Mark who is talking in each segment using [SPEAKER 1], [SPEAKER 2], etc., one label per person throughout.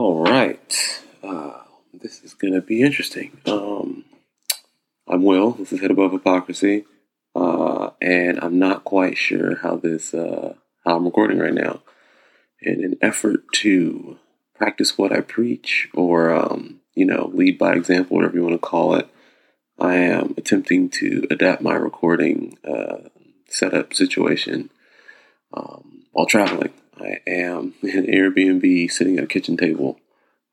[SPEAKER 1] All right. Uh, this is going to be interesting. Um, I'm Will. This is Head Above Hypocrisy. Uh, and I'm not quite sure how this, uh, how I'm recording right now. In an effort to practice what I preach or, um, you know, lead by example, whatever you want to call it, I am attempting to adapt my recording uh, setup situation um, while traveling. I am in Airbnb sitting at a kitchen table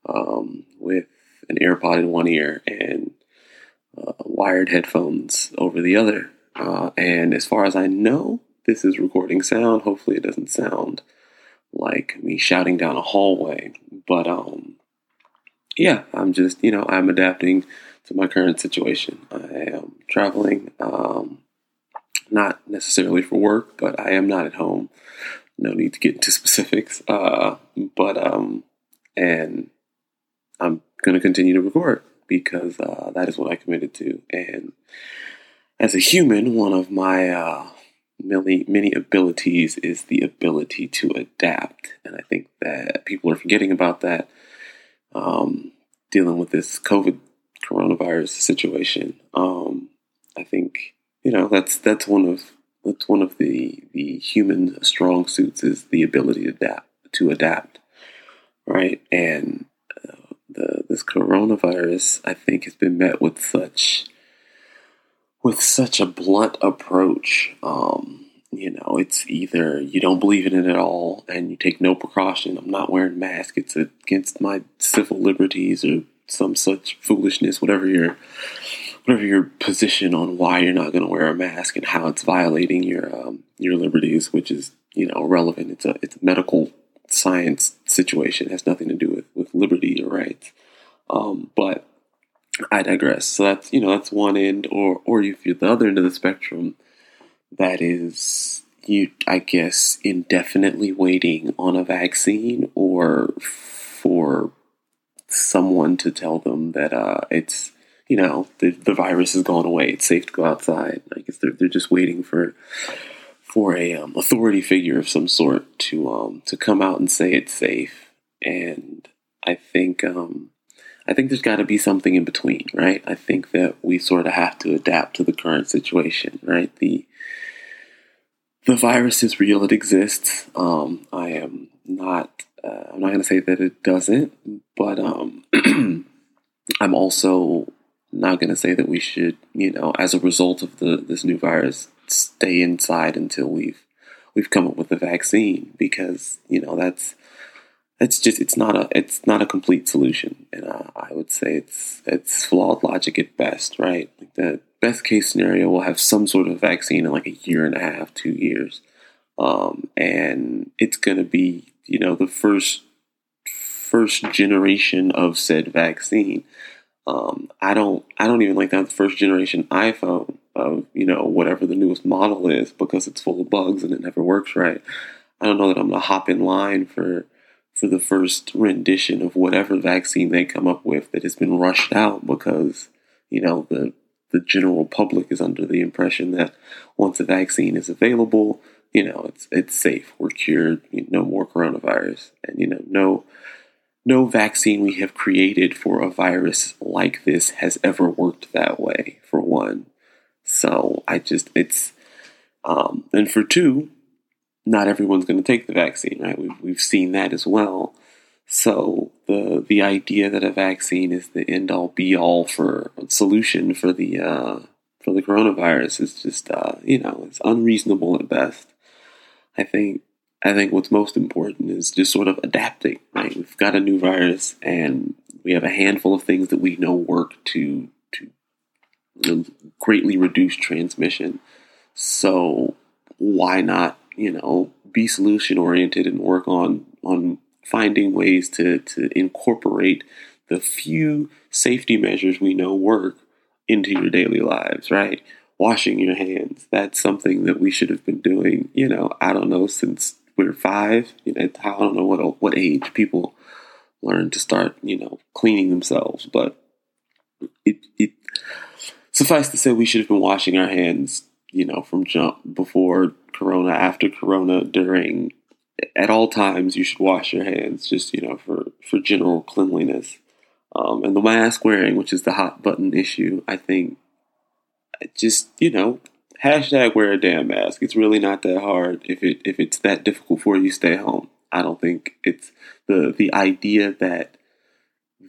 [SPEAKER 1] um, with an AirPod in one ear and uh, wired headphones over the other. Uh, and as far as I know, this is recording sound. Hopefully, it doesn't sound like me shouting down a hallway. But um, yeah, I'm just, you know, I'm adapting to my current situation. I am traveling, um, not necessarily for work, but I am not at home no need to get into specifics. Uh, but um, and I'm gonna continue to record because uh, that is what I committed to. And as a human, one of my uh, many many abilities is the ability to adapt, and I think that people are forgetting about that. Um, dealing with this COVID coronavirus situation, um, I think you know that's that's one of that's one of the the human strong suits is the ability to adapt to adapt, right? And uh, the this coronavirus, I think, has been met with such with such a blunt approach. Um, you know, it's either you don't believe in it at all and you take no precaution. I'm not wearing mask. It's against my civil liberties or some such foolishness, whatever your whatever your position on why you're not going to wear a mask and how it's violating your um, your liberties, which is you know relevant. It's a it's a medical science situation. It has nothing to do with with liberty or rights. Um, but I digress. So that's you know that's one end, or or if you're the other end of the spectrum, that is you I guess indefinitely waiting on a vaccine or for someone to tell them that uh, it's you know, the, the virus has gone away. It's safe to go outside. I guess they're, they're just waiting for for a um, authority figure of some sort to um, to come out and say it's safe. And I think um, I think there's got to be something in between, right? I think that we sort of have to adapt to the current situation, right? The the virus is real; it exists. Um, I am not. Uh, I'm not going to say that it doesn't, but um, I'm also not going to say that we should, you know, as a result of the this new virus, stay inside until we've we've come up with a vaccine because you know that's it's just it's not a it's not a complete solution, and I would say it's it's flawed logic at best, right? Like the best case scenario, we'll have some sort of vaccine in like a year and a half, two years, um, and it's going to be you know the first first generation of said vaccine um, I don't I don't even like that first generation iPhone of you know whatever the newest model is because it's full of bugs and it never works right. I don't know that I'm gonna hop in line for for the first rendition of whatever vaccine they come up with that has been rushed out because you know the the general public is under the impression that once a vaccine is available, you know it's it's safe, we're cured, no more coronavirus, and you know no no vaccine we have created for a virus like this has ever worked that way, for one. So I just, it's, um, and for two, not everyone's going to take the vaccine, right? We've, we've seen that as well. So the the idea that a vaccine is the end all be all for solution for the uh, for the coronavirus is just uh, you know it's unreasonable at best. I think I think what's most important is just sort of adapting. Right, we've got a new virus, and we have a handful of things that we know work to to greatly reduce transmission. So why not, you know, be solution oriented and work on on finding ways to to incorporate the few safety measures we know work into your daily lives, right? Washing your hands. That's something that we should have been doing, you know, I don't know, since we're five. You know, I don't know what what age people learn to start, you know, cleaning themselves, but it, it suffice to say, we should have been washing our hands, you know, from jump before Corona, after Corona, during. At all times, you should wash your hands, just you know, for for general cleanliness. Um, and the mask wearing, which is the hot button issue, I think just you know hashtag wear a damn mask. It's really not that hard. If it if it's that difficult for you, stay home. I don't think it's the the idea that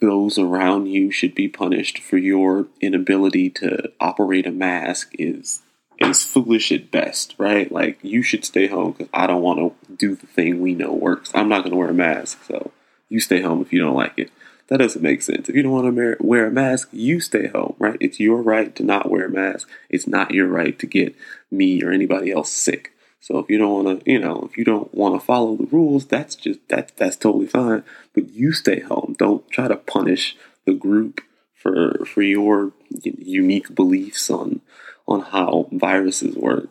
[SPEAKER 1] those around you should be punished for your inability to operate a mask is is foolish at best, right? Like you should stay home because I don't want to do the thing we know works. I'm not going to wear a mask, so you stay home if you don't like it. That doesn't make sense. If you don't want to wear a mask, you stay home, right? It's your right to not wear a mask. It's not your right to get me or anybody else sick. So if you don't want to, you know, if you don't want to follow the rules, that's just that that's totally fine. But you stay home. Don't try to punish the group for for your unique beliefs on on how viruses work.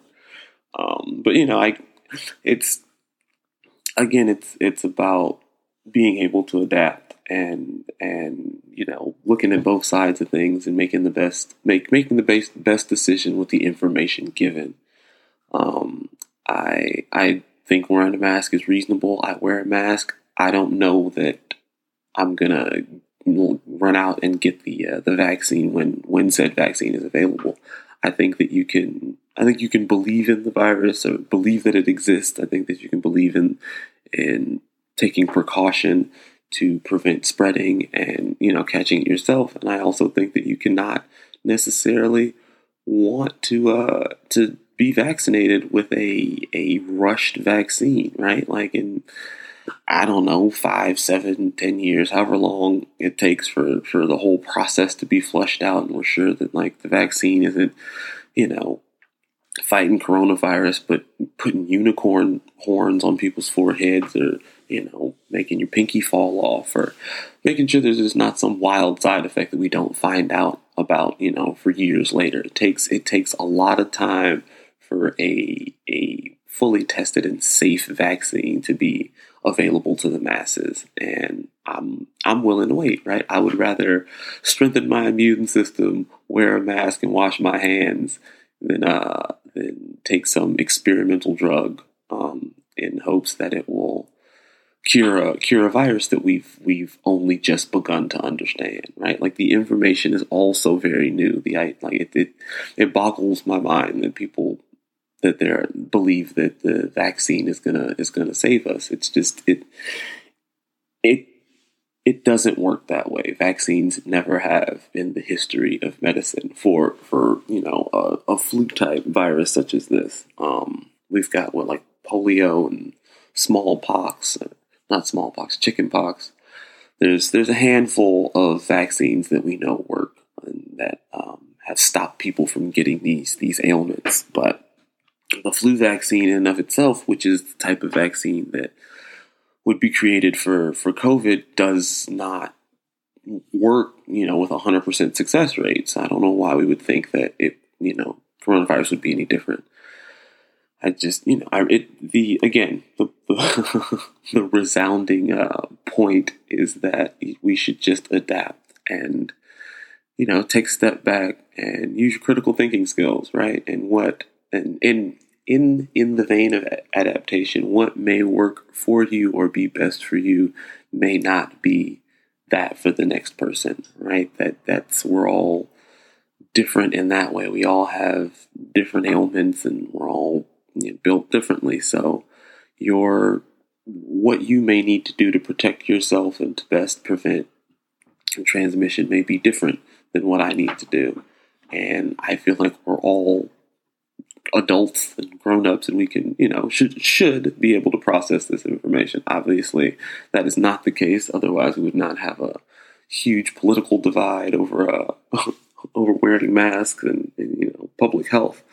[SPEAKER 1] Um, but you know, I it's again, it's it's about being able to adapt and and you know looking at both sides of things and making the best make making the best best decision with the information given. Um, I I think wearing a mask is reasonable. I wear a mask. I don't know that I'm gonna run out and get the uh, the vaccine when when said vaccine is available. I think that you can I think you can believe in the virus or believe that it exists. I think that you can believe in in taking precaution to prevent spreading and you know catching it yourself. And I also think that you cannot necessarily want to uh, to be vaccinated with a a rushed vaccine, right? Like in I don't know, five, seven, ten years, however long it takes for, for the whole process to be flushed out, and we're sure that like the vaccine isn't, you know, fighting coronavirus, but putting unicorn horns on people's foreheads or you know, making your pinky fall off or making sure there's just not some wild side effect that we don't find out about, you know, for years later. It takes it takes a lot of time for a a fully tested and safe vaccine to be available to the masses. And I'm I'm willing to wait, right? I would rather strengthen my immune system, wear a mask and wash my hands than uh than take some experimental drug um, in hopes that it will cure a cure a virus that we've we've only just begun to understand, right? Like the information is also very new. The like it it, it boggles my mind that people that they believe that the vaccine is gonna is gonna save us. It's just it it it doesn't work that way. Vaccines never have in the history of medicine for for you know a, a flu type virus such as this. Um, we've got what like polio and smallpox not smallpox, chickenpox. There's there's a handful of vaccines that we know work and that um, have stopped people from getting these these ailments. But the flu vaccine in and of itself, which is the type of vaccine that would be created for for COVID, does not work. You know, with a hundred percent success rates. I don't know why we would think that it you know coronavirus would be any different. I just, you know, I, it, the, again, the, the, the resounding uh, point is that we should just adapt and, you know, take a step back and use your critical thinking skills, right? And what, in, in, in the vein of adaptation, what may work for you or be best for you may not be that for the next person, right? That, that's, we're all different in that way. We all have different ailments and we're all you know, built differently. So your what you may need to do to protect yourself and to best prevent transmission may be different than what I need to do. And I feel like we're all adults and grown-ups and we can, you know, should should be able to process this information. Obviously, that is not the case. Otherwise, we would not have a huge political divide over uh, over wearing masks and, and, you know public health.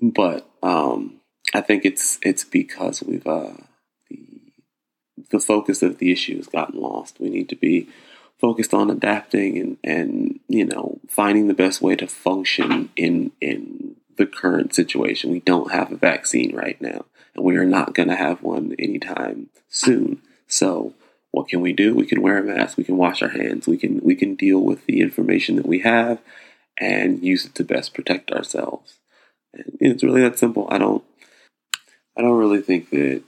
[SPEAKER 1] But um, I think it's it's because we've uh, the the focus of the issue has gotten lost. We need to be focused on adapting and and you know finding the best way to function in in the current situation. We don't have a vaccine right now, and we are not going to have one anytime soon. So what can we do? We can wear a mask. We can wash our hands. We can we can deal with the information that we have and use it to best protect ourselves. And it's really that simple. I don't I don't really think that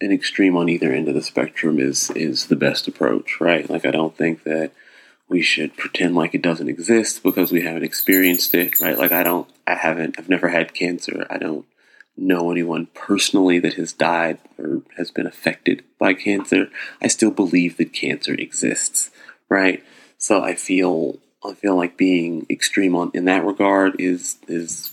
[SPEAKER 1] an extreme on either end of the spectrum is is the best approach, right? Like I don't think that we should pretend like it doesn't exist because we haven't experienced it, right? Like I don't I haven't I've never had cancer. I don't know anyone personally that has died or has been affected by cancer. I still believe that cancer exists, right? So I feel I feel like being extreme on in that regard is is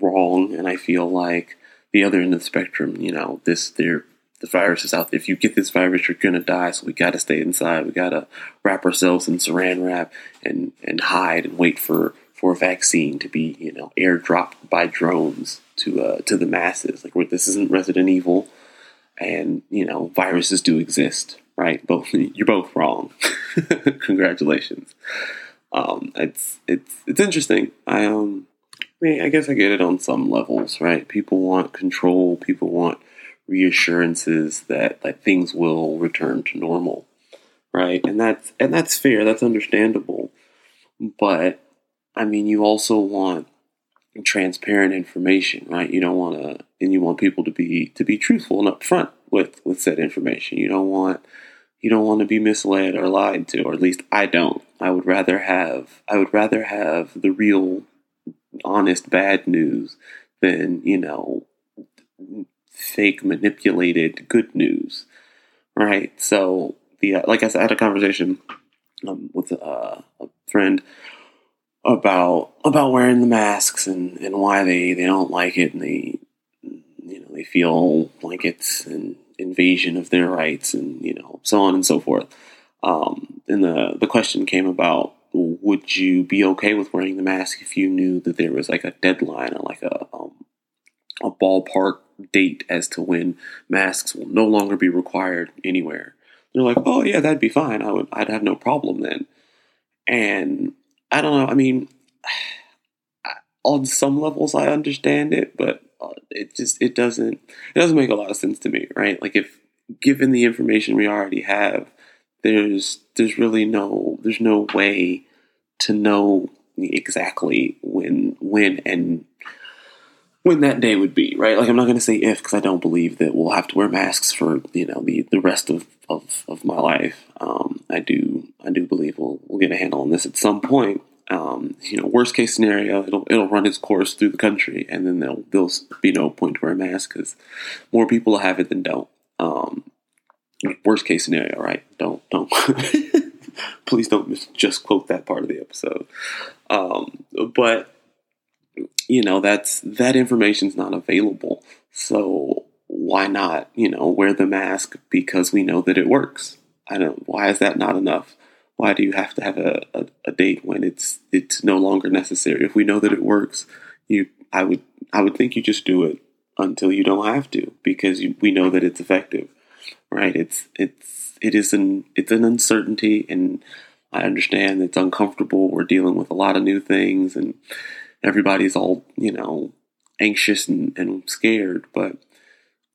[SPEAKER 1] wrong, and I feel like the other end of the spectrum, you know, this there the virus is out there. If you get this virus, you're gonna die. So we gotta stay inside. We gotta wrap ourselves in saran wrap and and hide and wait for for a vaccine to be you know airdropped by drones to uh, to the masses. Like this isn't Resident Evil, and you know viruses do exist, right? Both you're both wrong. Congratulations. Um, it's it's it's interesting. I um, I mean, I guess I get it on some levels, right? People want control. People want reassurances that that things will return to normal, right? And that's and that's fair. That's understandable. But I mean, you also want transparent information, right? You don't want to, and you want people to be to be truthful and upfront with with said information. You don't want you don't want to be misled or lied to, or at least I don't. I would rather have I would rather have the real, honest bad news than you know fake manipulated good news, right? So the uh, like I said, I had a conversation um, with uh, a friend about about wearing the masks and, and why they, they don't like it and they you know they feel like it's an invasion of their rights and you know so on and so forth. Um, and the the question came about would you be okay with wearing the mask if you knew that there was like a deadline or like a um, a ballpark date as to when masks will no longer be required anywhere? They're like, oh yeah, that'd be fine. I would I'd have no problem then. And I don't know. I mean, on some levels, I understand it, but uh, it just it doesn't it doesn't make a lot of sense to me, right? Like if given the information we already have, there's there's really no there's no way to know exactly when when and when that day would be, right? Like I'm not going to say if because I don't believe that we'll have to wear masks for you know the, the rest of, of, of my life. Um, I do I do believe we'll we'll get a handle on this at some point. Um, you know, worst case scenario, it'll it'll run its course through the country, and then there'll there'll be no point to wear a mask because more people will have it than don't. Um, worst case scenario, right? Don't don't. Please don't just quote that part of the episode. Um, but you know that's that information's not available. So why not you know wear the mask because we know that it works? I don't why is that not enough? Why do you have to have a, a, a date when it's it's no longer necessary? If we know that it works you i would i would think you just do it until you don't have to because you, we know that it's effective right? It's it's it is an it's an uncertainty and i understand it's uncomfortable. We're dealing with a lot of new things and everybody's all, you know, anxious and, and scared. But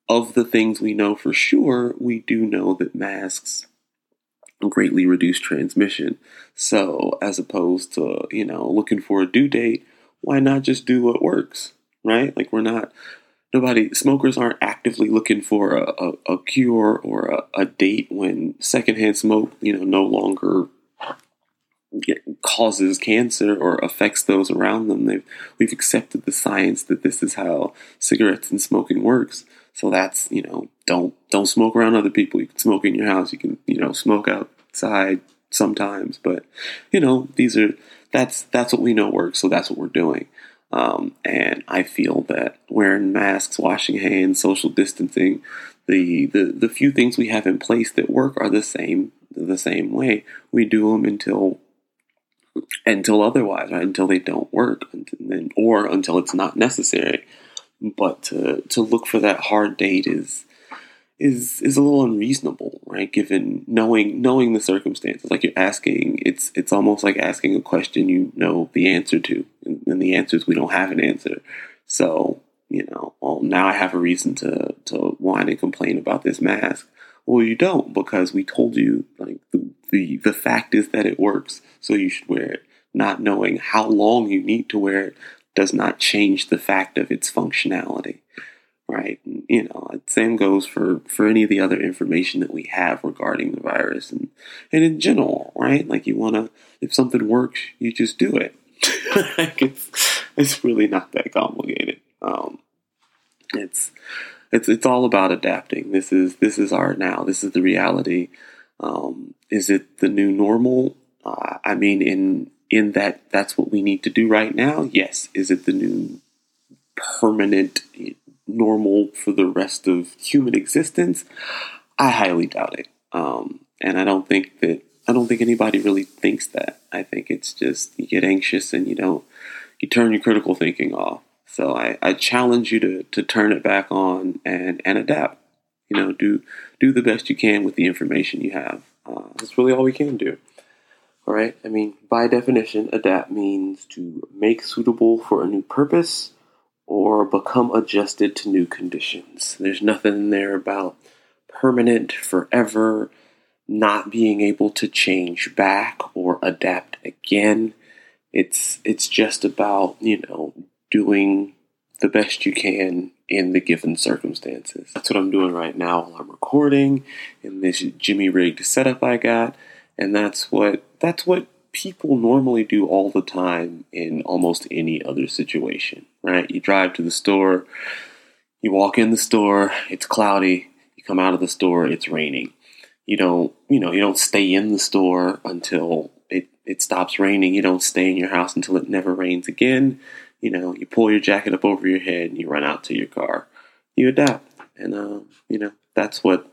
[SPEAKER 1] of the things we know for sure, we do know that masks greatly reduce transmission. So, as opposed to, you know, looking for a due date, why not just do what works, right? Like, we're not, nobody, smokers aren't actively looking for a, a, a cure or a, a, date when secondhand smoke, you know, no longer causes cancer or affects those around them. They've, we've accepted the science that this is how cigarettes and smoking works. So that's you know don't don't smoke around other people. You can smoke in your house. You can you know smoke outside sometimes, but you know these are that's that's what we know works. So that's what we're doing. Um, and I feel that wearing masks, washing hands, social distancing, the, the the few things we have in place that work are the same the same way. We do them until until otherwise, right? Until they don't work, or until it's not necessary. But to to look for that hard date is is is a little unreasonable, right? Given knowing knowing the circumstances, like you're asking, it's it's almost like asking a question you know the answer to, and, and the answer is we don't have an answer. So you know, well, now I have a reason to to whine and complain about this mask. Well, you don't because we told you like the the the fact is that it works, so you should wear it. Not knowing how long you need to wear it does not change the fact of its functionality. right? And, you know, same goes for for any of the other information that we have regarding the virus and and in general, right? Like you want to, if something works, you just do it. like it's it's really not that complicated. Um, it's it's it's all about adapting. This is this is our now. This is the reality. Um, is it the new normal? Uh, I mean, in in that that's what we need to do right now. Yes. Is it the new permanent normal for the rest of human existence? I highly doubt it. Um, and I don't think that I don't think anybody really thinks that. I think it's just you get anxious and you don't you turn your critical thinking off. So I, I challenge you to, to turn it back on and, and adapt. You know, do do the best you can with the information you have. Uh, that's really all we can do. All right. I mean, by definition, adapt means to make suitable for a new purpose or become adjusted to new conditions. There's nothing there about permanent, forever, not being able to change back or adapt again. It's it's just about, you know, doing the best you can in the given circumstances. That's what I'm doing right now while I'm recording in this Jimmy rigged setup I got, and that's what that's what people normally do all the time in almost any other situation, right? You drive to the store, you walk in the store, it's cloudy, you come out of the store, it's raining. You don't, you know, you don't stay in the store until it, it stops raining. You don't stay in your house until it never rains again. You know, you pull your jacket up over your head and you run out to your car. You adapt. And, uh, you know, that's what,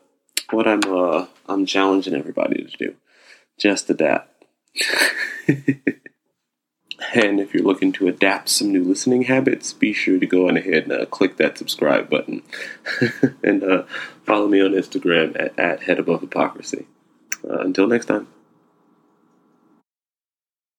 [SPEAKER 1] what I'm, uh, I'm challenging everybody to do. Just adapt. and if you're looking to adapt some new listening habits, be sure to go on ahead and uh, click that subscribe button and uh, follow me on Instagram at, at Head Above Hypocrisy. Uh, until next time.